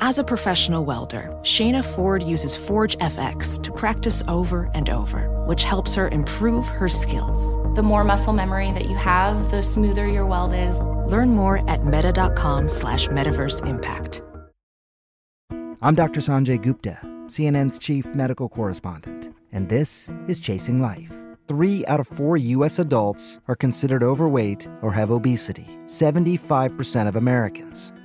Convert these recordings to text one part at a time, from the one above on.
As a professional welder, Shayna Ford uses Forge FX to practice over and over, which helps her improve her skills. The more muscle memory that you have, the smoother your weld is. Learn more at meta.com slash metaverse impact. I'm Dr. Sanjay Gupta, CNN's chief medical correspondent, and this is Chasing Life. Three out of four U.S. adults are considered overweight or have obesity, 75% of Americans.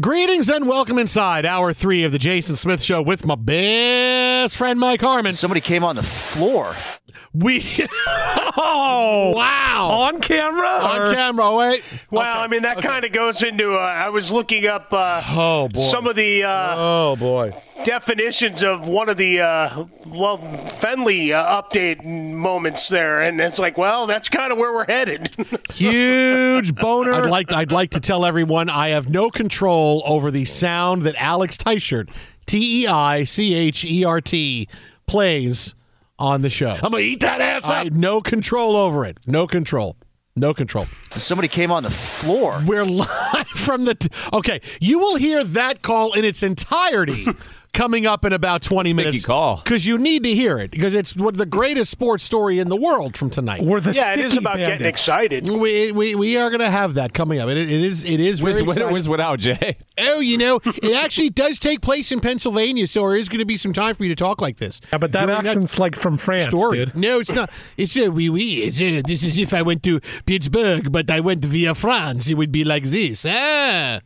Greetings and welcome inside hour three of the Jason Smith Show with my best friend Mike Harmon. Somebody came on the floor. We Oh, wow on camera? on or- camera. Wait, Well, Okay. I mean, that kind of goes into. Uh, I was looking up uh, Oh boy. some of the uh, oh boy. definitions of one of the uh, well Fenley uh, update moments there, and it's like, well, that's kind of where we're headed. Huge boner. I'd like I'd like to tell everyone I have no control over the sound that Alex Teichert, T E I C H E R T, plays on the show. I'm gonna eat that ass I have no control over it. No control. No control. Somebody came on the floor. We're live from the. T- okay, you will hear that call in its entirety coming up in about 20 minutes. call. Because you need to hear it, because it's what the greatest sports story in the world from tonight. We're the yeah, it is about getting excited. We, we, we are going to have that coming up. It, it is it is very Where's, exciting. where's without Jay? Oh, you know, it actually does take place in Pennsylvania, so there is going to be some time for you to talk like this. Yeah, but that During accent's like from France, story. dude. No, it's not. It's a oui, oui. It's a, this is if I went to Pittsburgh, but I went via France. It would be like this. Ah.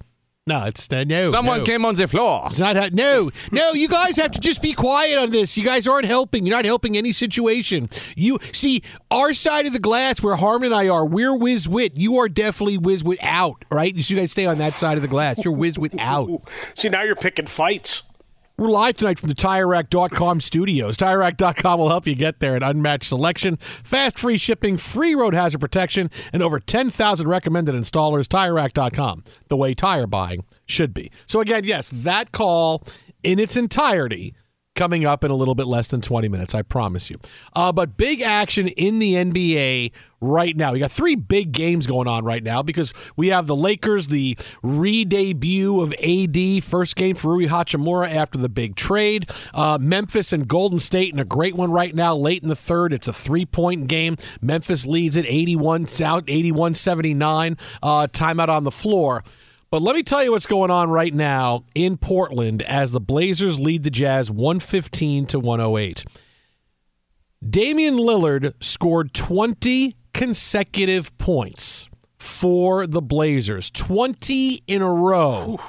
No, it's uh, no. Someone no. came on the floor. It's not. How, no, no. You guys have to just be quiet on this. You guys aren't helping. You're not helping any situation. You see our side of the glass where Harmon and I are. We're whiz wit. You are definitely whiz wit out. Right? You guys stay on that side of the glass. You're whiz wit out. See, now you're picking fights. We're live tonight from the TireRack.com studios. TireRack.com will help you get there. An unmatched selection, fast free shipping, free road hazard protection, and over 10,000 recommended installers. TireRack.com, the way tire buying should be. So, again, yes, that call in its entirety coming up in a little bit less than 20 minutes, I promise you. Uh, but big action in the NBA right now. We got three big games going on right now because we have the Lakers, the re-debut of AD, first game for Rui Hachimura after the big trade. Uh, Memphis and Golden State in a great one right now, late in the third. It's a three-point game. Memphis leads at 81 out 81-79. Uh, timeout on the floor. But let me tell you what's going on right now in Portland as the Blazers lead the Jazz 115 to 108. Damian Lillard scored 20 consecutive points for the Blazers, 20 in a row.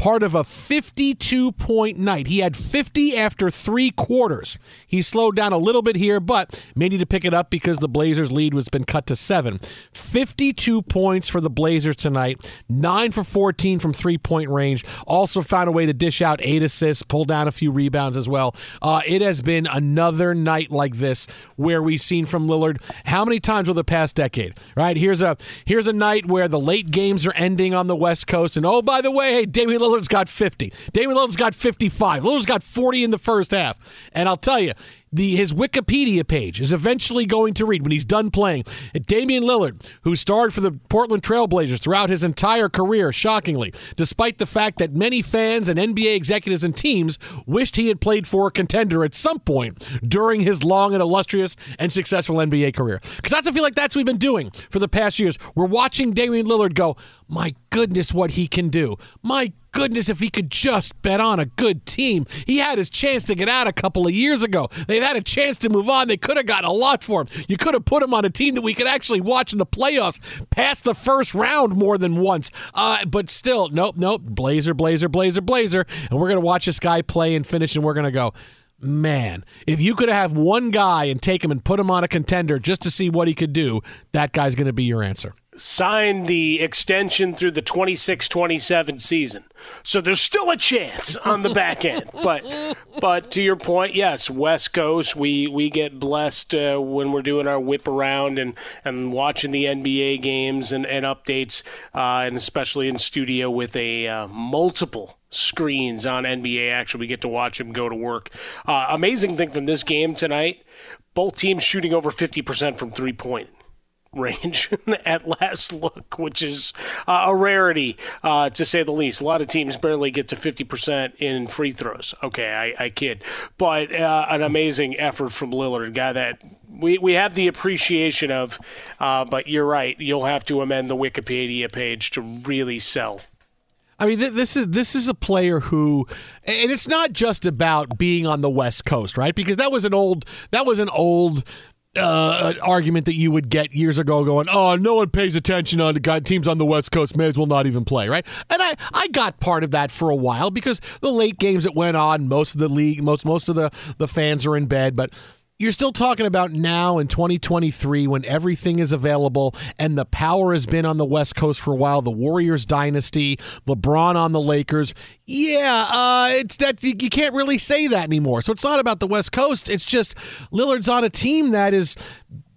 Part of a 52 point night. He had 50 after three quarters. He slowed down a little bit here, but may need to pick it up because the Blazers' lead was been cut to seven. 52 points for the Blazers tonight, nine for 14 from three point range. Also found a way to dish out eight assists, pull down a few rebounds as well. Uh, it has been another night like this where we've seen from Lillard how many times over the past decade, right? Here's a here's a night where the late games are ending on the West Coast, and oh by the way, hey, Damian Lillard's got 50. Damian Lillard's got 55. Lillard's got 40 in the first half, and I'll tell you the his Wikipedia page is eventually going to read when he's done playing. Damian Lillard, who starred for the Portland Trailblazers throughout his entire career, shockingly, despite the fact that many fans and NBA executives and teams wished he had played for a contender at some point during his long and illustrious and successful NBA career. Because I feel like that's what we've been doing for the past years. We're watching Damian Lillard go, my goodness, what he can do. My goodness, if he could just bet on a good team. He had his chance to get out a couple of years ago. They've had a chance to move on. They could have gotten a lot for him. You could have put him on a team that we could actually watch in the playoffs past the first round more than once. Uh, but still, nope, nope. Blazer, Blazer, Blazer, Blazer. And we're going to watch this guy play and finish, and we're going to go, man, if you could have one guy and take him and put him on a contender just to see what he could do, that guy's going to be your answer signed the extension through the 26-27 season. So there's still a chance on the back end. But but to your point, yes, West Coast, we we get blessed uh, when we're doing our whip around and, and watching the NBA games and, and updates, uh, and especially in studio with a uh, multiple screens on NBA action. We get to watch them go to work. Uh, amazing thing from this game tonight, both teams shooting over 50% from three point range at last look, which is uh, a rarity uh, to say the least. A lot of teams barely get to 50% in free throws. Okay, I, I kid. But uh, an amazing effort from Lillard, guy that we, we have the appreciation of, uh, but you're right. You'll have to amend the Wikipedia page to really sell. I mean, this is this is a player who, and it's not just about being on the West Coast, right? Because that was an old that was an old uh, argument that you would get years ago going, oh, no one pays attention on the guy, teams on the West Coast may as well not even play, right? And I, I got part of that for a while because the late games that went on, most of the league, most most of the, the fans are in bed, but you're still talking about now in 2023 when everything is available and the power has been on the West Coast for a while. The Warriors dynasty, LeBron on the Lakers. Yeah, uh, it's that you can't really say that anymore. So it's not about the West Coast. It's just Lillard's on a team that is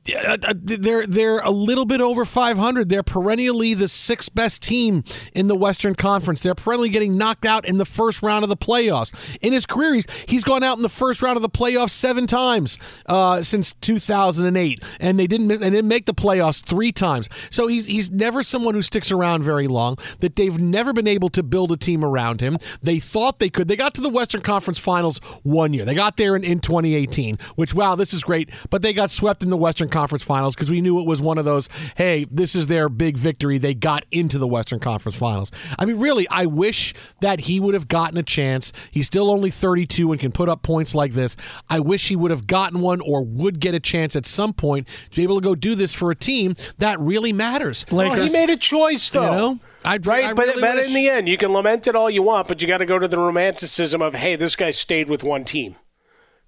they're they're a little bit over 500. They're perennially the sixth best team in the Western Conference. They're perennially getting knocked out in the first round of the playoffs. In his career, he's, he's gone out in the first round of the playoffs seven times uh, since 2008, and they didn't they didn't make the playoffs three times. So he's he's never someone who sticks around very long. That they've never been able to build a team around him. They thought they could. They got to the Western Conference Finals one year. They got there in, in 2018, which wow, this is great. But they got swept in the Western Conference Finals because we knew it was one of those, hey, this is their big victory. They got into the Western Conference Finals. I mean, really, I wish that he would have gotten a chance. He's still only 32 and can put up points like this. I wish he would have gotten one or would get a chance at some point to be able to go do this for a team that really matters. Well, he made a choice, though. You know? I, right, I but, really but wish. in the end, you can lament it all you want, but you got to go to the romanticism of, hey, this guy stayed with one team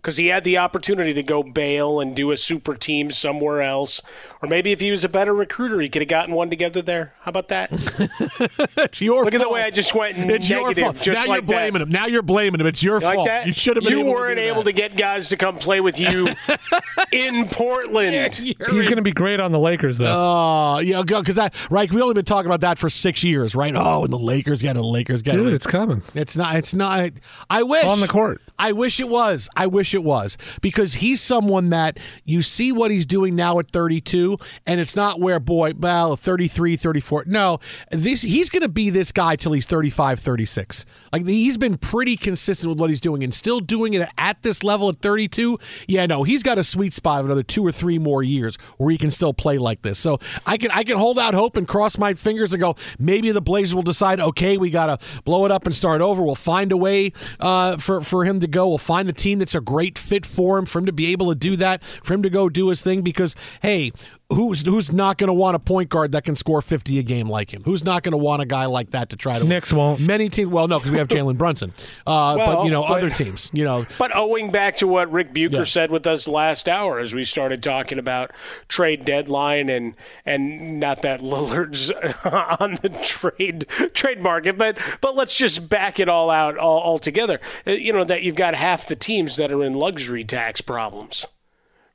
because he had the opportunity to go bail and do a super team somewhere else. Or maybe if he was a better recruiter, he could have gotten one together there. How about that? it's your fault. Look fault. at the way I just went It's your fault. Just now like you're blaming that. him. Now you're blaming him. It's your You like fault. that? You should have been. You able weren't to do able that. to get guys to come play with you in Portland. He's going to be great on the Lakers, though. Oh, yeah, because that right. We only been talking about that for six years, right? Oh, and the Lakers got the Lakers got Dude, it's coming. It's not. It's not. I wish On the court. I wish it was. I wish it was because he's someone that you see what he's doing now at 32, and it's not where, boy, well, 33, 34. No, this he's going to be this guy till he's 35, 36. Like he's been pretty consistent with what he's doing and still doing it at this level at 32. Yeah, no, he's got a sweet spot of another two or three more years where he can still play like this. So I can I can hold out hope and cross my fingers and go, maybe the Blazers will decide, okay, we got to blow it up and start over. We'll find a way uh, for, for him to go. We'll find a team that's a great fit for him, for him to be able to do that, for him to go do his thing because, hey, who's who's not going to want a point guard that can score 50 a game like him? Who's not going to want a guy like that to try to Knicks won't. Many teams well no because we have Jalen Brunson. Uh, Well, but you know but- other teams, you know. But owing back to what Rick Bucher Yeah. said with us last hour as we started talking about trade deadline and and not that Lillard's on the trade trade market, but but let's just back it all out all, altogether. Uh, You know that you've got half the teams that are in luxury tax problems.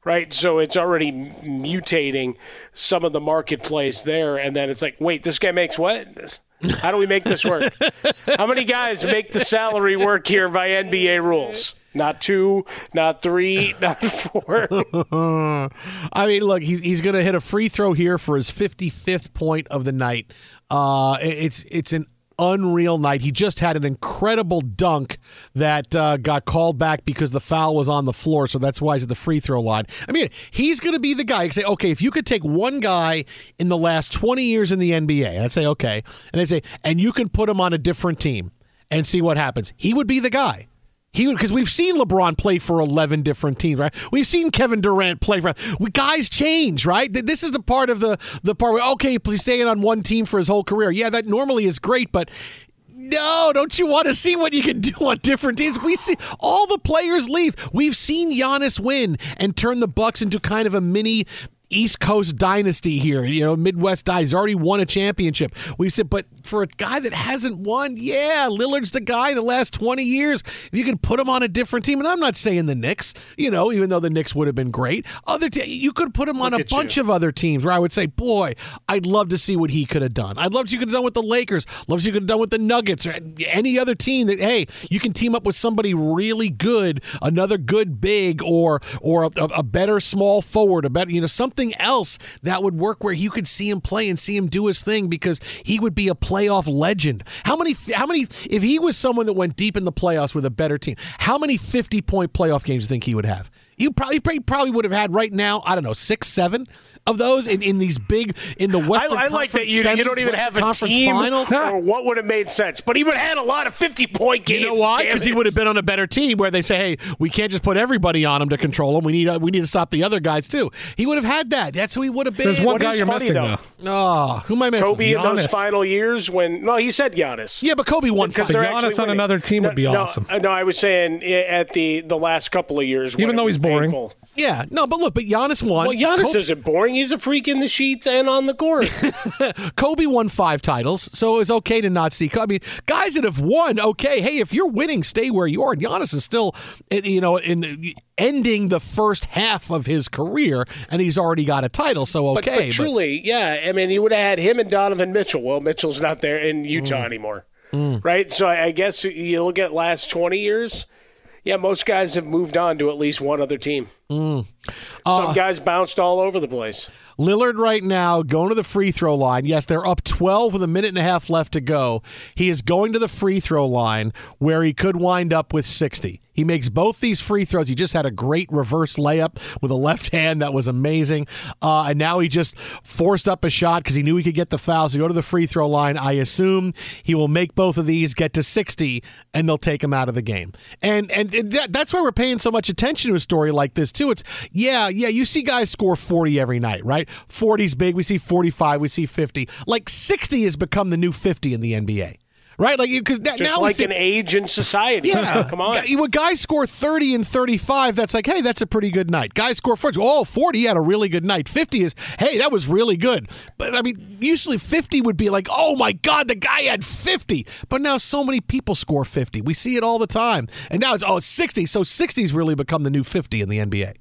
Right, so it's already mutating some of the marketplace there, and then it's like, wait, this guy makes what? How do we make this work? How many guys make the salary work here by NBA rules? Not two, not three, not four. I mean, look, he's, he's going to hit a free throw here for his 55th point of the night. Uh, it's it's an unreal night. He just had an incredible dunk that uh, got called back because the foul was on the floor, so that's why he's at the free throw line. I mean, he's going to be the guy. You say, okay, if you could take one guy in the last 20 years in the NBA, and I'd say, okay, and they'd say, and you can put him on a different team and see what happens, he would be the guy. He would because we've seen LeBron play for eleven different teams, right? We've seen Kevin Durant play for. We, guys change, right? This is the part of the the part where okay, please staying on one team for his whole career. Yeah, that normally is great, but no, don't you want to see what you can do on different teams? We see all the players leave. We've seen Giannis win and turn the Bucks into kind of a mini East Coast dynasty here. You know, Midwest guy. He's already won a championship. We said, but for a guy that hasn't won, yeah, Lillard's the guy in the last 20 years. If you could put him on a different team, and I'm not saying the Knicks, you know, even though the Knicks would have been great, other te- you could put him on a bunch you. of other teams where I would say, boy, I'd love to see what he could have done. I'd love to see what he could have done with the Lakers. Love to see what he could have done with the Nuggets or any other team that, hey, you can team up with somebody really good, another good big or or a, a better small forward, a better, you know, something else that would work where you could see him play and see him do his thing because he would be a playoff legend. How many, how many, if he was someone that went deep in the playoffs with a better team, how many 50 point playoff games do you think he would have? You probably probably would have had right now. I don't know six, seven of those in, in these big in the I, Western. I like that Conference you, you don't even Western have a Conference team finals. or what would have made sense. But he would have had a lot of 50 point games. You know why? Because he would have been on a better team where they say, "Hey, we can't just put everybody on him to control him. We need uh, we need to stop the other guys too." He would have had that. That's who he would have been. There's one What guy you're funny, missing though? though. Oh, who am I missing? Kobe in those final years when no, he said Giannis. Yeah, but Kobe won Because Giannis on winning. another team would be no, awesome. No, no, I was saying eh, at the the last couple of years, Even it though was he's boring. painful. Yeah, no, but look, but Giannis won. Well, Giannis Kobe, isn't boring. He's a freak in the sheets and on the court. Kobe won five titles, so it was okay to not see. I mean, guys that have won, okay. Hey, if you're winning, stay where you are. And Giannis is still, eh, you know, in ending the first half of his career, and he's already got a title. So okay, but truly, yeah. I mean, you would have had him and Donovan Mitchell. Well, Mitchell's not there in Utah Mm. anymore, right? So I, I guess you look at last twenty years. Yeah, most guys have moved on to at least one other team. Mm. Some guys bounced all over the place. Lillard right now going to the free throw line. Yes, they're up 12 with a minute and a half left to go. He is going to the free throw line where he could wind up with 60. He makes both these free throws. He just had a great reverse layup with a left hand that was amazing. Uh, and now he just forced up a shot because he knew he could get the foul. So go to the free throw line. I assume he will make both of these, get to 60, and they'll take him out of the game. And and that, that's why we're paying so much attention to a story like this too. It's yeah, yeah. You see guys score 40 every night, right? 40's big. We see 45. We see 50. Like 60 has become the new 50 in the NBA. Right, like because now Just like see- an age in society. yeah, come on. When guys score 30 and 35, that's like, hey, that's a pretty good night. Guys score 40. Oh, 40, he had a really good night. 50 is, hey, that was really good. But I mean, usually 50 would be like, oh my God, the guy had 50. But now so many people score 50. We see it all the time. And now it's, oh, it's 60. So 60's really become the new 50 in the NBA.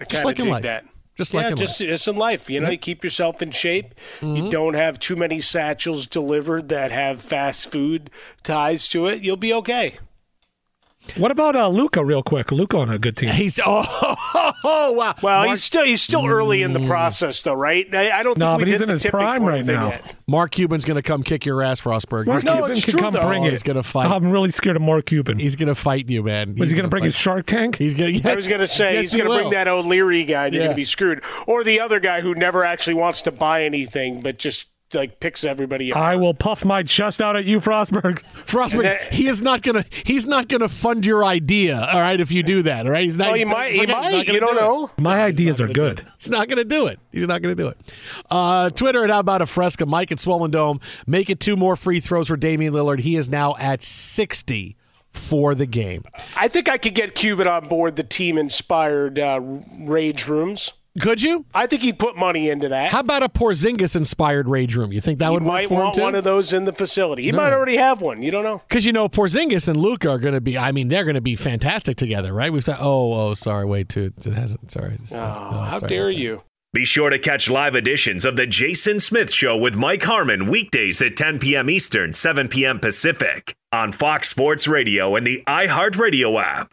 I Just like in life. That. Just yeah, in just, just in life. You know, you keep yourself in shape. You mm-hmm. don't have too many satchels delivered that have fast food ties to it. You'll be okay. What about uh, Luka, real quick? Luka on a good team. He's oh, oh, wow. Well, Mark, he's still he's still early in the process, though, right? I, I don't think No, we but he's in the his tipping prime right now. yet. Mark Cuban's going to come kick your ass, Frostberg. Mark he's gonna, Cuban it's can true, come though. bring it. he's going to fight. I'm really scared of Mark Cuban. he's going to fight you, man. Was he going to gonna bring his Shark Tank? He's going to. I was going to say yes, he's he going to bring that O'Leary guy, and you're Yeah. going to be screwed, or the other guy who never actually wants to buy anything, but just like picks everybody up. I will puff my chest out at you, Frostberg. Frostberg, that- he is not gonna. He's not gonna fund your idea. All right, if you do that, all right. He's not. well, he might. He forget- he's might. not gonna You don't do it. know. My ideas are good. He's not going to do it. He's not going to do it. Uh, Twitter and How About a Fresca. Mike at Swollen Dome. Make it two more free throws for Damian Lillard. He is now at 60 for the game. I think I could get Cuban on board the team-inspired uh, rage rooms. Could you? I think he'd put money into that. How about a Porzingis inspired rage room? You think that he would work might for him want too? one of those in the facility. He might already have one. You don't know. Because you know Porzingis and Luka are going to be. I mean, they're going to be fantastic together, right? We've said, oh, oh, sorry, wait, too. It hasn't. Sorry. Oh, no, how sorry dare you? Be sure to catch live editions of The Jason Smith Show with Mike Harmon weekdays at 10 p.m. Eastern, 7 p.m. Pacific on Fox Sports Radio and the iHeartRadio app.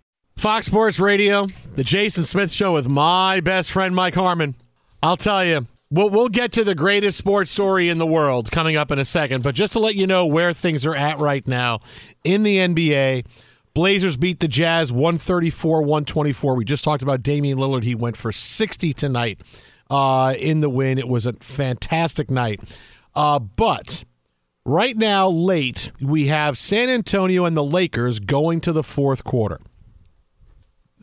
Fox Sports Radio, the Jason Smith Show with my best friend Mike Harmon. I'll tell you, we'll, we'll get to the greatest sports story in the world coming up in a second, but just to let you know where things are at right now in the NBA, Blazers beat the Jazz 134 124. We just talked about Damian Lillard. He went for 60 tonight uh, in the win. It was a fantastic night. Uh, but right now, late, we have San Antonio and the Lakers going to the fourth quarter.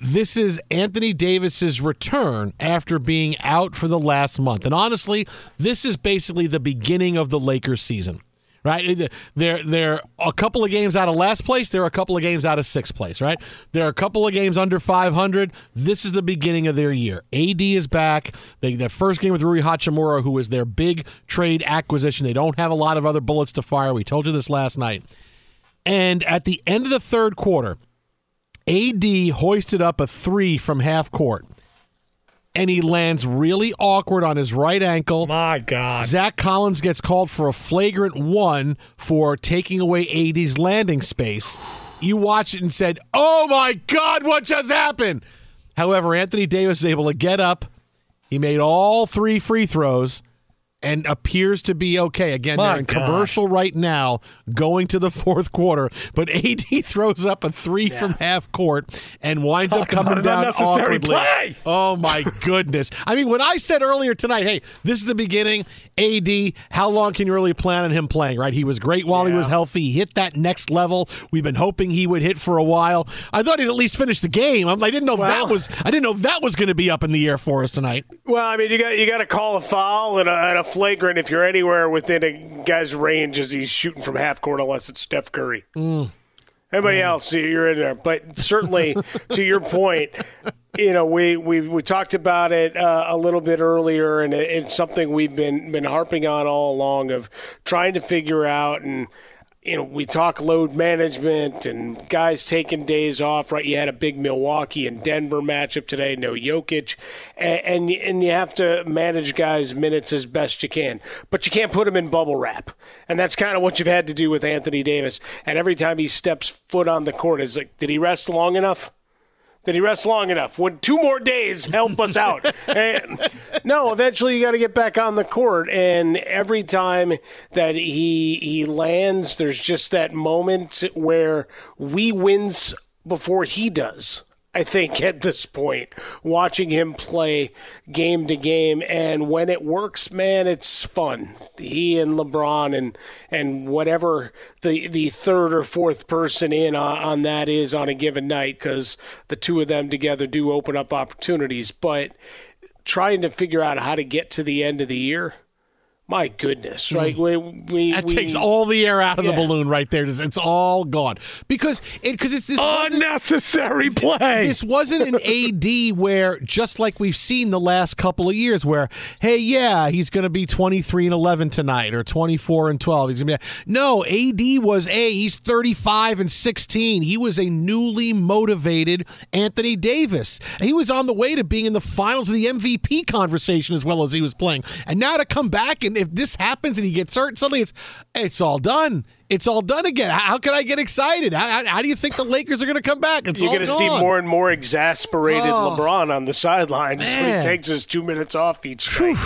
This is Anthony Davis's return after being out for the last month. And honestly, this is basically the beginning of the Lakers season. Right? They're they're a couple of games out of last place, they're a couple of games out of sixth place, right? They're a couple of games under 500. This is the beginning of their year. AD is back. They their first game with Rui Hachimura, who was their big trade acquisition. They don't have a lot of other bullets to fire. We told you this last night. And at the end of the third quarter, AD hoisted up a three from half court. And he lands really awkward on his right ankle. My God. Zach Collins gets called for a flagrant one for taking away AD's landing space. You watch it and said, Oh my God, what just happened? However, Anthony Davis is able to get up. He made all three free throws and appears to be okay. Again, My they're in God. commercial right now, going to the fourth quarter. But AD throws up a three from half court and winds Talk up coming down awkwardly. play. Oh my goodness! I mean, when I said earlier tonight, "Hey, this is the beginning," AD, how long can you really plan on him playing? Right? He was great while he was healthy. He hit that next level. We've been hoping he would hit for a while. I thought he'd at least finish the game. I'm, didn't know that was. I didn't know that was going to be up in the air for us tonight. Well, I mean, you got you got to call a foul and a, and a flagrant if you're anywhere within a guy's range as he's shooting from half court, unless it's Steph Curry. Everybody else, you're in there. But certainly, to your point, you know, we, we, we talked about it uh, a little bit earlier, and it, it's something we've been been harping on all along of trying to figure out and. You know, we talk load management and guys taking days off. Right, you had a big Milwaukee and Denver matchup today. No Jokic, and and, and you have to manage guys' minutes as best you can. But you can't put them in bubble wrap, and that's kind of what you've had to do with Anthony Davis. And every time he steps foot on the court, is like, did he rest long enough? Did he rest long enough? Would two more days help us out? And, no, eventually you got to get back on the court. And every time that he he lands, there's just that moment where we wins before he does. I think at this point, watching him play game to game, and when it works, man, it's fun. He and LeBron and and whatever the the third or fourth person in on, on that is on a given night, because the two of them together do open up opportunities. But trying to figure out how to get to the end of the year, my goodness, mm. right? We, we, That we- takes all the air out of the balloon right there. It's all gone. Because it because it's this Unnecessary play. This wasn't an AD where just like we've seen the last couple of years where hey yeah he's going to be 23 and 11 tonight or 24 and 12 he's going to be no AD was a. He's 35 and 16 he was a newly motivated Anthony Davis. He was on the way to being in the finals of the MVP conversation as well as he was playing. And now to come back and if this happens and he gets hurt suddenly it's it's all done it's all done again. How, can I get excited? How, how- do you think the Lakers are going to come back? It's You're going to see more and more exasperated Oh. LeBron on the sidelines when he takes his two minutes off each night.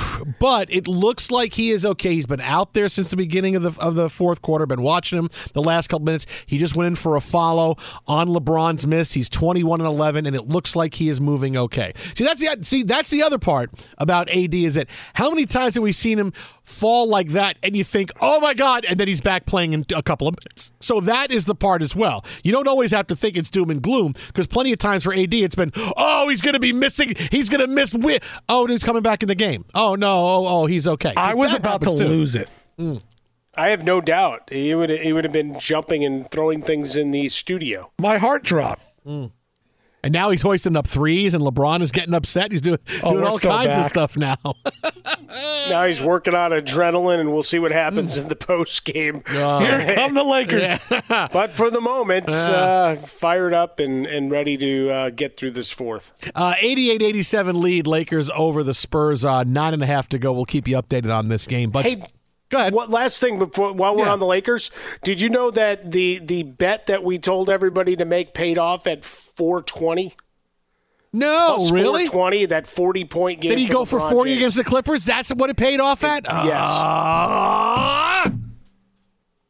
but it looks like he is okay. He's been out there since the beginning of the of the fourth quarter. Been watching him the last couple minutes. He just went in for a follow on LeBron's miss. He's twenty one and eleven, and it looks like he is moving okay. See, that's the see that's the other part about AD is that how many times have we seen him fall like that, and you think, oh my god, and then he's back playing in a couple of minutes. So that is the part as well. You don't always have to think it's doom and gloom because plenty of times for AD it's been, oh, he's going to be missing, he's going to miss. Wi- oh, and he's coming back in the game. Oh no, oh, oh he's okay. I was about to too. lose it. Mm. I have no doubt he would he would have been jumping and throwing things in the studio. My heart dropped. Mm. And now he's hoisting up threes, and LeBron is getting upset. He's doing Oh, doing all so kinds of stuff now. Now he's working on adrenaline, and we'll see what happens in the post game. Here come the Lakers. but for the moment, uh, fired up and, and ready to uh, get through this fourth. Uh, 88-87 lead, Lakers over the Spurs. Uh, nine and a half to go. We'll keep you updated on this game. But Hey, go ahead. What last thing before while we're Yeah. on the Lakers? Did you know that the the bet that we told everybody to make paid off at four twenty? No, really? Twenty that forty point game. Did he go for LeBron 40 James. against the Clippers? That's what it paid off at? Yes. Ah.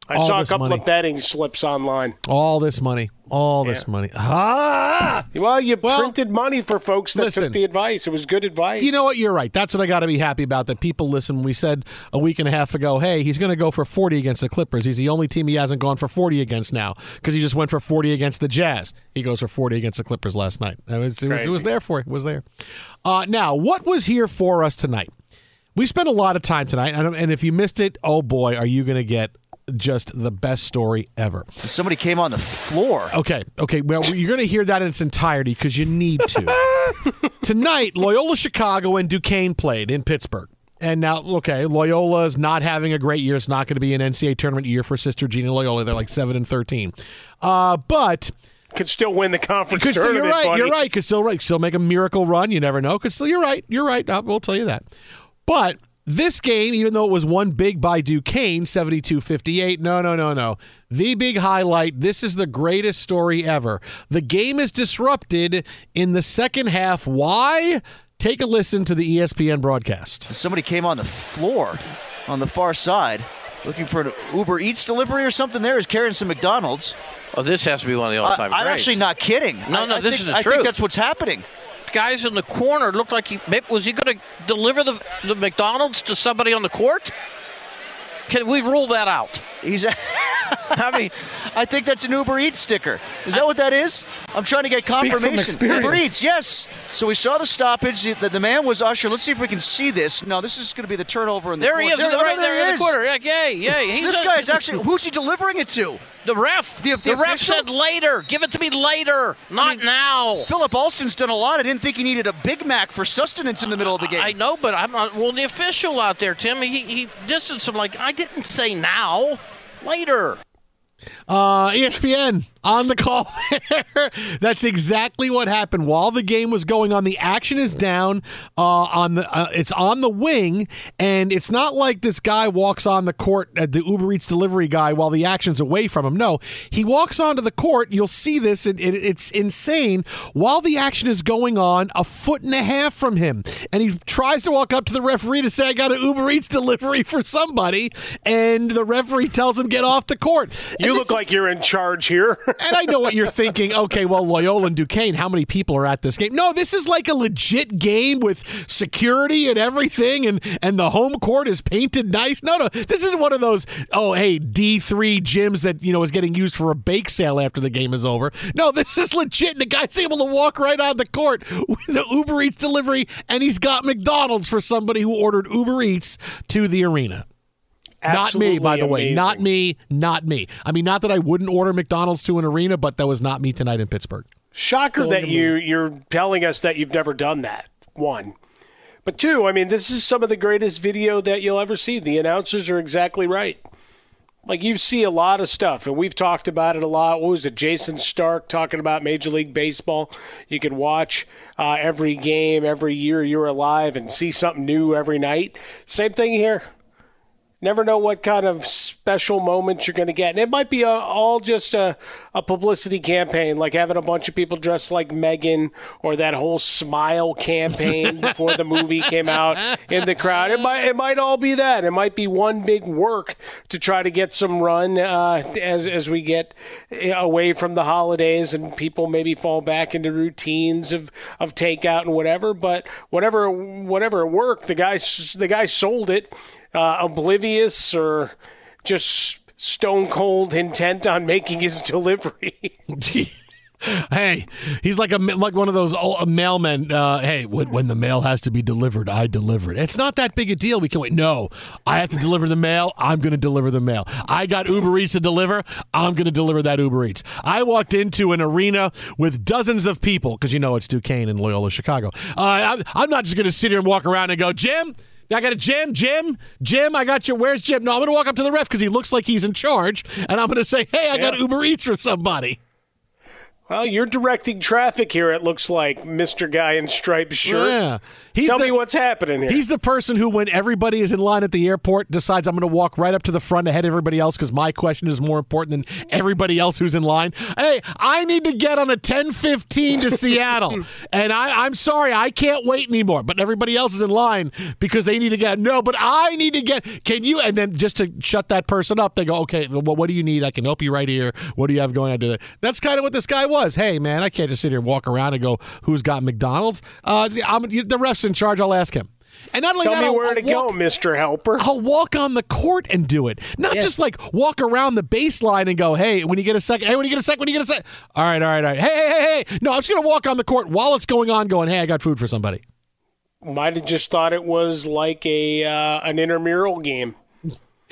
I I saw a couple money. of betting slips online. All this money. All this money. Ah! Well, you printed money for folks that listen. took the advice. It was good advice. You know what? You're right. That's what I got to be happy about. That people listen. We said a week and a half ago, hey, he's going to go for 40 against the Clippers. He's the only team he hasn't gone for 40 against now because he just went for 40 against the Jazz. He goes for 40 against the Clippers last night. It was, it was, it was there for. It was there. Uh, now, what was here for us tonight? We spent a lot of time tonight, and, and if you missed it, oh boy, are you going to get just the best story ever. Somebody came on the floor. Okay, okay. Well, you're going to hear that in its entirety because you need to. Tonight, Loyola Chicago and Duquesne played in Pittsburgh. And now, okay, Loyola is not having a great year. It's not going to be an NCAA tournament year for Sister Gina Loyola. They're like seven and thirteen, uh, but could still win the conference could still, you're right. buddy. You're right. Could still right. Still make a miracle run. You never know. Could still. You're right. You're right. I will tell you that. But this game, even though it was won big by Duquesne, 72 58, no, no, no, no. The big highlight this is the greatest story ever. The game is disrupted in the second half. Why? Take a listen to the ESPN broadcast. Somebody came on the floor on the far side looking for an Uber Eats delivery or something there. Is carrying some McDonald's. Oh, this has to be one of the all-time I, I'm actually not kidding. No, I- no, I this think- is the I truth. think that's what's happening. Guys in the corner looked like he was he going to deliver the the McDonald's to somebody on the court? Can we rule that out? He's. I mean, I think that's an Uber Eats sticker. Is that what that is? I'm trying to get confirmation. Uber Eats, yes. So we saw the stoppage. The, the man was Usher. Let's see if we can see this. No, this is going to be the turnover in the There he corner. is, right no, there in he the is. corner. Yeah, yay, yay. So He's this a- guy's actually. Who's he delivering it to? The ref. The- The, the ref said later. Give it to me later, not now. Philip Alston's done a lot. I didn't think he needed a Big Mac for sustenance in the middle of the game. I know, but I'm not. Well, the official out there, Tim, he, he distanced him like, I didn't say now, later. Uh, ESPN on the call there. That's exactly what happened while the game was going on. The action is down uh, on the. Uh, it's on the wing, and it's not like this guy walks on the court, uh, the Uber Eats delivery guy, while the action's away from him. No, he walks onto the court. You'll see this. It, it, it's insane. While the action is going on, a foot and a half from him, and he tries to walk up to the referee to say, "I got an Uber Eats delivery for somebody," and the referee tells him, "Get off the court." You And look like you're in charge here. and I know what you're thinking. Okay, well, Loyola and Duquesne, how many people are at this game? No, this is like a legit game with security and everything, and and the home court is painted nice. No, no, this isn't one of those. Oh, hey, D three gyms that you know is getting used for a bake sale after the game is over. No, this is legit. And the guy's able to walk right on the court with the Uber Eats delivery, and he's got McDonald's for somebody who ordered Uber Eats to the arena. Not me, by Absolutely the way. Not me. Not me. I mean, not that I wouldn't order McDonald's to an arena, but that was not me tonight in Pittsburgh. Shocker that you you're telling us that you've never done that. One. But two, I mean, this is some of the greatest video that you'll ever see. The announcers are exactly right. Like you see a lot of stuff, and we've talked about it a lot. What was it? Jayson Stark talking about Major League Baseball. You can watch uh, every game, every year you're alive, and see something new every night. Same thing here. Never know what kind of special moments you're going to get. And it might be a, all just a, a publicity campaign, like having a bunch of people dressed like Megan or that whole smile campaign before the movie came out in the crowd. It might, it might all be that. It might be one big work to try to get some run uh, as, as we get away from the holidays and people maybe fall back into routines of, of takeout and whatever. But whatever, whatever it worked, the guy, the guy sold it uh, oblivious or just stone cold intent on making his delivery. hey, he's like a like one of those old, mailmen. Uh, hey, when, when the mail has to be delivered, I deliver it. It's not that big a deal. We can wait. No, I have to deliver the mail. I'm going to deliver the mail. I got Uber Eats to deliver. I'm going to deliver that Uber Eats. I walked into an arena with dozens of people because you know it's Duquesne and Loyola Chicago. Uh, I'm, I'm not just going to sit here and walk around and go, Jim. I got a Jim, Jim, Jim. I got you. Where's Jim? No, I'm going to walk up to the ref because he looks like he's in charge, and I'm going to say, "Hey, I got Uber Eats for somebody." Well, you're directing traffic here. It looks like, Mister Guy in striped shirt. Yeah. He's Tell the- me what's happening here. He's the person who, when everybody is in line at the airport, decides I'm going to walk right up to the front ahead of everybody else because my question is more important than everybody else who's in line. Hey, I need to get on a 10:15 to Seattle, and I, I'm sorry, I can't wait anymore. But everybody else is in line because they need to get. No, but I need to get. Can you? And then just to shut that person up, they go, okay, well, what do you need? I can help you right here. What do you have going on? Do that. That's kind of what this guy was. Hey, man, I can't just sit here and walk around and go, who's got McDonald's? Uh, I'm, the ref's in charge. I'll ask him. And not only Tell that, me I'll- where I'll to go, Mister Helper. I'll walk on the court and do it. Not just like walk around the baseline and go, hey, when you get a second, hey, when you get a second, when you get a second. All right, all right, all right. Hey, hey, hey, hey. No, I'm just going to walk on the court while it's going on, going, hey, I got food for somebody. Might have just thought it was like a uh, an intramural game.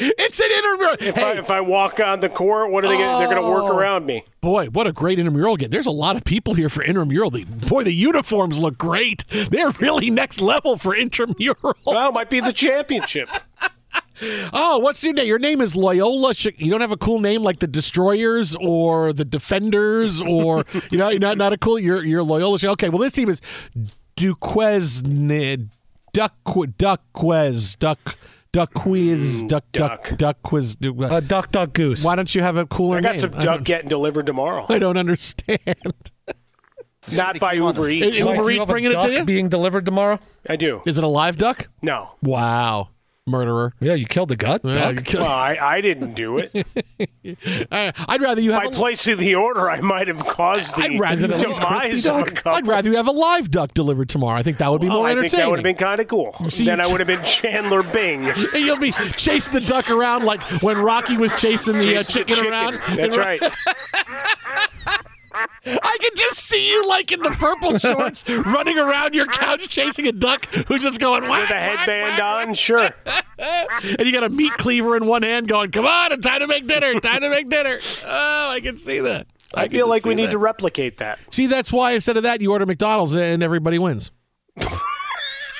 It's an intramural. If, I, if I walk on the court, what are they? Gonna, they're going to work Oh. around me. Boy, what a great intramural game. There's a lot of people here for intramural. The, boy, the uniforms look great. They're really next level for intramural. Well, it might be the championship. Oh, what's your name? Your name is Loyola. You don't have a cool name like the Destroyers or the Defenders, or you know, not not a cool. You're you're Loyola. Okay, well, this team is Duquesne, Duck, Duckquez, Duck, Duckquiz, Duck, Duck, Duckquiz. Du- Uh, duck, duck, goose. Why don't you have a cooler I got name? some duck getting delivered tomorrow. I don't understand. Not by Uber Eats. Uber Eats have a bringing it to you? Being delivered tomorrow. I do. Is it a live duck? No. Wow, murderer. Yeah, you killed the gut. Yeah, duck. killed- Well, I, I didn't do it. I- I'd rather you have By a- placing the order, I might have caused the I'd rather you have demise of a couple. I'd rather you have a live duck delivered tomorrow. I think that would be Oh, more I think entertaining. that would have been kind of cool. See, then I would have been Chandler Bing. And You'll be chasing the duck around like when Rocky was chasing the, uh, Chase the chicken, chicken. around. That's And- right. I can just see you like in the purple shorts running around your couch chasing a duck who's just going whack, With a headband whack, on, sure. and you got a meat cleaver in one hand going, come on, it's time to make dinner, time to make dinner. Oh, I can see that. I can feel like we see need to replicate that. See, that's why instead of that, you order McDonald's and everybody wins.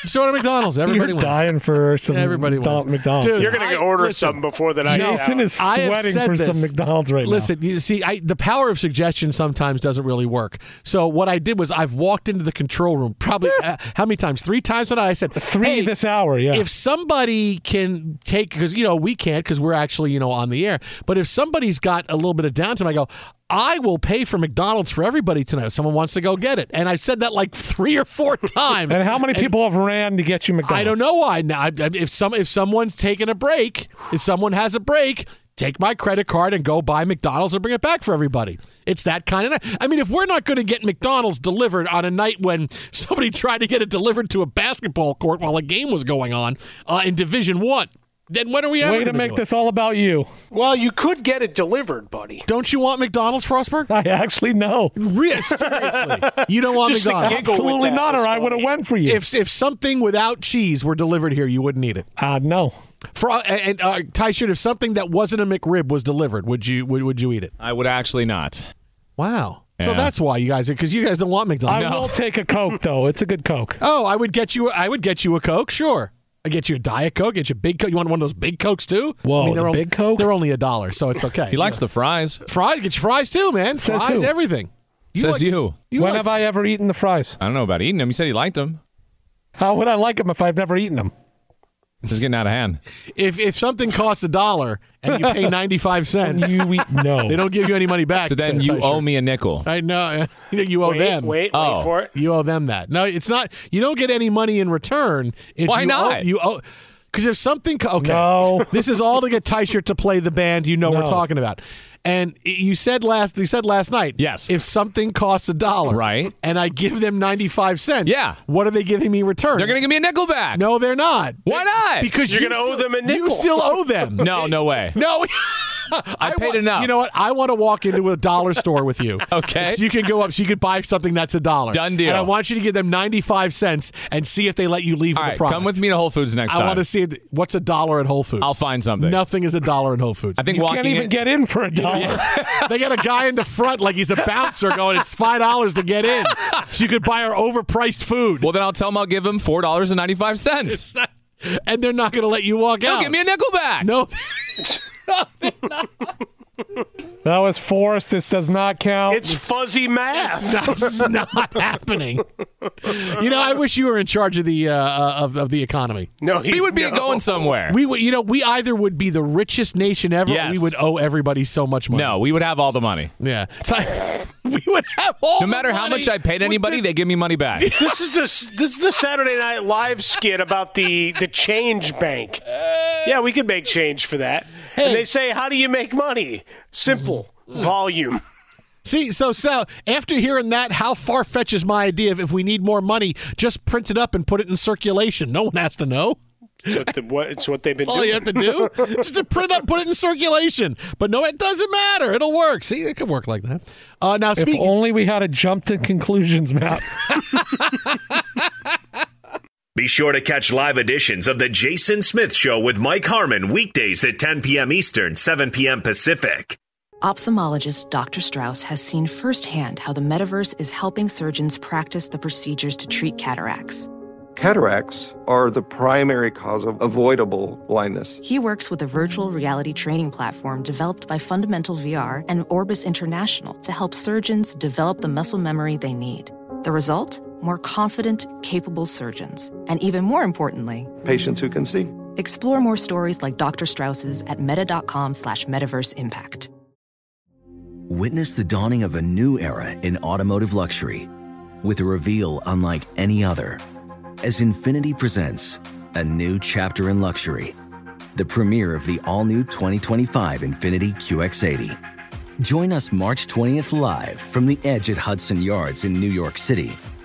Just order McDonald's, everybody You're wins. dying for some Everybody wins. McDonald's. Dude, You're going I- to order listen, something before the night's Jason out. is I have sweating said for this. some McDonald's right now. Listen, you see, I, the power of suggestion sometimes doesn't really work. So what I did was I've walked into the control room probably uh, how many times? Three times that I said, now. Three "Hey, this hour. Yeah. if somebody can take because you know we can't because we're actually you know on the air but if somebody's got a little bit of downtime i go i will pay for mcdonald's for everybody tonight if someone wants to go get it and i said that like three or four times and how many people have ran to get you McDonald's? i don't know why now if some if someone's taking a break if someone has a break take my credit card and go buy mcdonald's and bring it back for everybody it's that kind of night. i mean if we're not going to get mcdonald's delivered on a night when somebody tried to get it delivered to a basketball court while a game was going on uh, in division one then when are we ever Way to make do it? this all about you. Well, you could get it delivered, buddy. Don't you want McDonald's, Frostberg? I actually know. Re- seriously, you don't want Just a McDonald's. giggle with Absolutely that not, was or I would have funny. went for you. If if something without cheese were delivered here, you wouldn't eat it. uh, no. For and uh, Ty shirt, if something that wasn't a McRib was delivered, would you would, would you eat it? I would actually not. Wow. So Yeah. that's why you guys because you guys don't want McDonald's. I McDonald's. will take a Coke, though. It's a good Coke. Oh, I would get you. I would get you a Coke. Sure. I get you a Diet Coke. Get you a big Coke. You want one of those big Cokes too? Whoa, I mean, they're only, big Coke? They're only a dollar, so it's okay. He likes the fries. fries. Get your fries too, man. Says fries, who? everything. Says like- you. You when like have I ever eaten the fries? I don't know about eating them. You said he liked them. How would I like them if I've never eaten them? It's getting out of hand. if if something costs a dollar and you pay ninety five cents, You eat no. they don't give you any money back. So then Ty you shirt. owe me a nickel. I know. You owe Wait, them. wait, Oh. wait for it. You owe them that. No, it's not. You don't get any money in return. It's Why you not? Owe, you owe. Because if something. Okay. No. This is all to get Tyshirt to play the band you know we're talking about. And you said last. You said last night. Yes. If something costs a dollar, Right. and I give them ninety five cents, Yeah. What are they giving me in return? They're going to give me a nickel back. No, they're not. Why not? Because You're you gonna owe still- them a You still owe them. No, no way. No. I paid want- enough. You know what? I want to walk into a dollar store with you. Okay. So you can go up. So you can buy something that's a dollar. Done deal. And I want you to give them ninety-five cents and see if they let you leave All with right, the product. come with me to Whole Foods next I time. I want to see if- what's a dollar at Whole Foods. I'll find something. Nothing is a dollar in Whole Foods. I think You walking can't even in, get in for a dollar. they got a guy in the front like he's a bouncer going. It's five dollars to get in, so you could buy our overpriced food. Well, then I'll tell them I'll give them four dollars and ninety five cents. and they're not going to let you walk They'll out. give me a nickel back. no. That was forced. This does not count. It's fuzzy math. That's not happening. You know, I wish you were in charge of the uh, uh, of, of the economy. No, We would be going somewhere. We would, you know, we either would be the richest nation ever, or Yes. we would owe everybody so much money. No, we would have all the money. Yeah, we would have all. No matter how much I paid anybody, they give me money back. this is the this is the Saturday Night Live skit about the the change bank. Yeah, we could make change for that. And they say, how do you make money? Simple, volume. See, so Sal, after hearing that, how far fetched is my idea of if we need more money, just print it up and put it in circulation? No one has to know. It's what, the, what, it's what they've been That's all doing. you have to do. just to print up, put it in circulation. But no, it doesn't matter. It'll work. See, it could work like that. Uh, now, if only we had a jump to conclusions map. Be sure to catch live editions of The Jason Smith Show with Mike Harmon weekdays at 10 p.m. Eastern, 7 p.m. Pacific. Ophthalmologist Dr. Strauss has seen firsthand how the metaverse is helping surgeons practice the procedures to treat cataracts. Cataracts are the primary cause of avoidable blindness. He works with a virtual reality training platform developed by Fundamental VR and Orbis International to help surgeons develop the muscle memory they need. The result? More confident, capable surgeons. And even more importantly, Patients who can see. explore more stories like Dr. Strauss's at meta.com slash metaverse impact. Witness the dawning of a new era in automotive luxury with a reveal unlike any other as Infiniti presents a new chapter in luxury, the premiere of the all new 2025 Infiniti QX80. Join us March 20th live from the edge at Hudson Yards in New York City,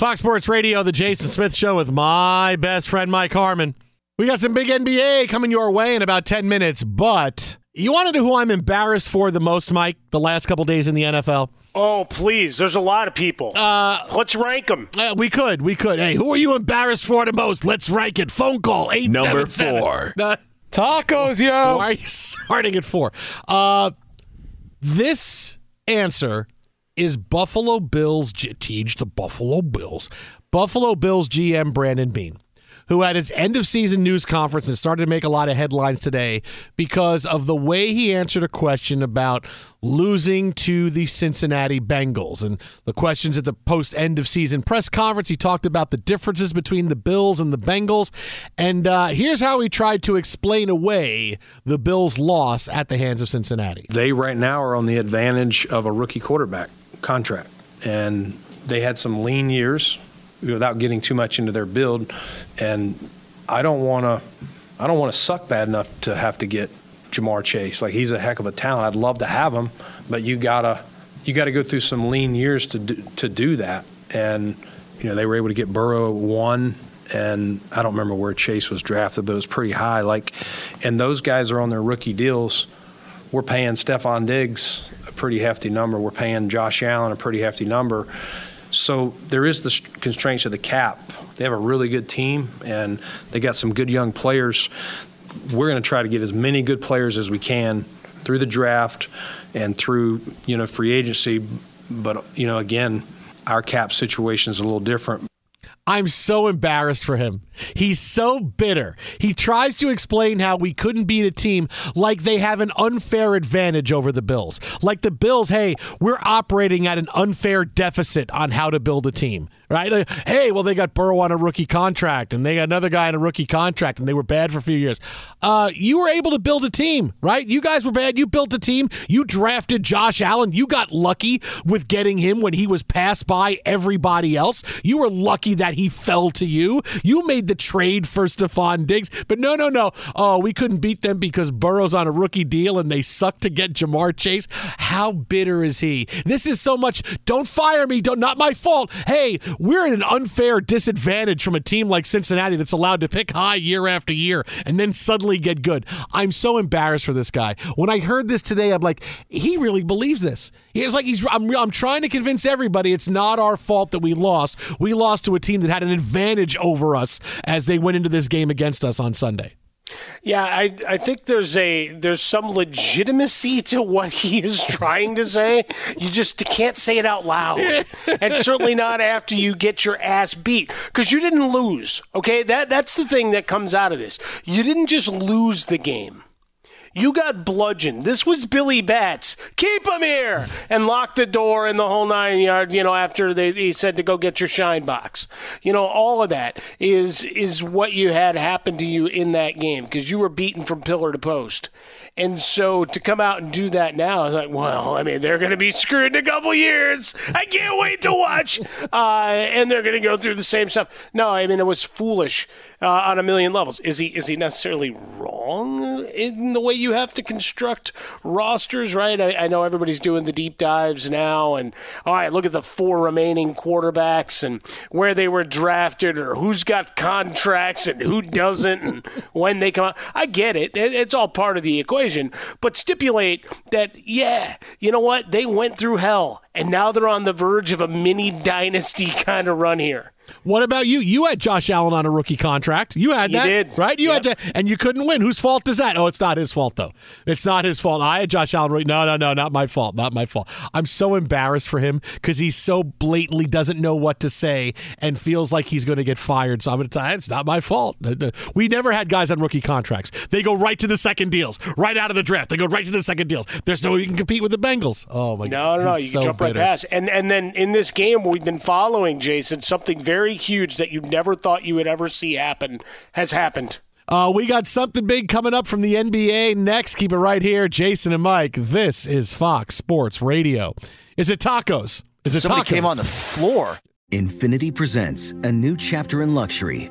Fox Sports Radio, the Jason Smith Show with my best friend Mike Harmon. We got some big NBA coming your way in about 10 minutes, but you want to know who I'm embarrassed for the most, Mike, the last couple days in the NFL? Oh, please. There's a lot of people. Uh, Let's rank them. Uh, we could. We could. Hey, who are you embarrassed for the most? Let's rank it. Phone call 877. Number four. Tacos, yo. Why are you starting at four? Uh, this answer is Buffalo Bills. Teach the Buffalo Bills. Buffalo Bills GM Brandon Beane, who had his end of season news conference and started to make a lot of headlines today because of the way he answered a question about losing to the Cincinnati Bengals. And the questions at the post end of season press conference, he talked about the differences between the Bills and the Bengals. And uh, here's how he tried to explain away the Bills' loss at the hands of Cincinnati. They right now are on the advantage of a rookie quarterback contract. And they had some lean years without getting too much into their build. And I don't want to, I don't want to suck bad enough to have to get Ja'Marr Chase. Like he's a heck of a talent. I'd love to have him, but you gotta, you got to go through some lean years to do, to do that. And you know they were able to get Burrow one. And I don't remember where Chase was drafted, but it was pretty high. Like, and those guys are on their rookie deals. We're paying Stefon Diggs a pretty hefty number. We're paying Josh Allen a pretty hefty number so there is the constraints of the cap. They have a really good team, and they got some good young players. We're going to try to get as many good players as we can through the draft and through you know free agency. But you know, again, our cap situation is a little different. I'm so embarrassed for him. He's so bitter. He tries to explain how we couldn't beat a team like they have an unfair advantage over the Bills. Like the Bills, hey, we're operating at an unfair deficit on how to build a team right? Like, hey, well, they got Burrow on a rookie contract, and they got another guy on a rookie contract, and they were bad for a few years. Uh, you were able to build a team, right? You guys were bad. You built a team. You drafted Josh Allen. You got lucky with getting him when he was passed by everybody else. You were lucky that he fell to you. You made the trade for Stefon Diggs, but no, no, no. Oh, we couldn't beat them because Burrow's on a rookie deal and they suck to get Ja'Marr Chase. How bitter is he? This is so much. Don't fire me. Don't. Not my fault. Hey, we're in an unfair disadvantage from a team like Cincinnati that's allowed to pick high year after year and then suddenly get good. I'm so embarrassed for this guy. When I heard this today, I'm like, he really believes this. He's like, he's. I'm, I'm trying to convince everybody it's not our fault that we lost. We lost to a team that had an advantage over us as they went into this game against us on Sunday. Yeah, I I think there's a there's some legitimacy to what he is trying to say. You just can't say it out loud, and certainly not after you get your ass beat because you didn't lose. Okay, that that's the thing that comes out of this. You didn't just lose the game. You got bludgeoned. This was Billy Batts. Keep him here and lock the door and the whole nine yard. You know, after they, he said to go get your shine box. You know, all of that is is what you had happen to you in that game because you were beaten from pillar to post. And so to come out and do that now is like, well, I mean, they're going to be screwed in a couple years. I can't wait to watch. Uh, and they're going to go through the same stuff. No, I mean, it was foolish uh, on a million levels. Is he is he necessarily wrong in the way you have to construct rosters? Right. I, I know everybody's doing the deep dives now, and all right, look at the four remaining quarterbacks and where they were drafted, or who's got contracts and who doesn't, and when they come out. I get it. It's all part of the equation, but stipulate that yeah, you know what? They went through hell, and now they're on the verge of a mini dynasty kind of run here. What about you? You had Josh Allen on a rookie contract. You had You that, did. right? You Yep. had to, and you couldn't win. Whose fault is that? Oh, it's not his fault though. It's not his fault. I had Josh Allen. No, no, no, not my fault. Not my fault. I'm so embarrassed for him because he so blatantly doesn't know what to say and feels like he's going to get fired. So I'm going to tell you, it's not my fault. We never had guys on rookie contracts. They go right to the second deals, right out of the draft. They go right to the second deals. There's no way you can compete with the Bengals. Oh my No, god. no, no. He's You so can jump right past. And and then in this game we've been following, Jason, something very huge that you never thought you would ever see happen has happened. Uh, we got something big coming up from the NBA next. Keep it right here, Jason and Mike. This is Fox Sports Radio. Is it tacos? Is it Somebody tacos? came on the floor. Infiniti presents a new chapter in luxury,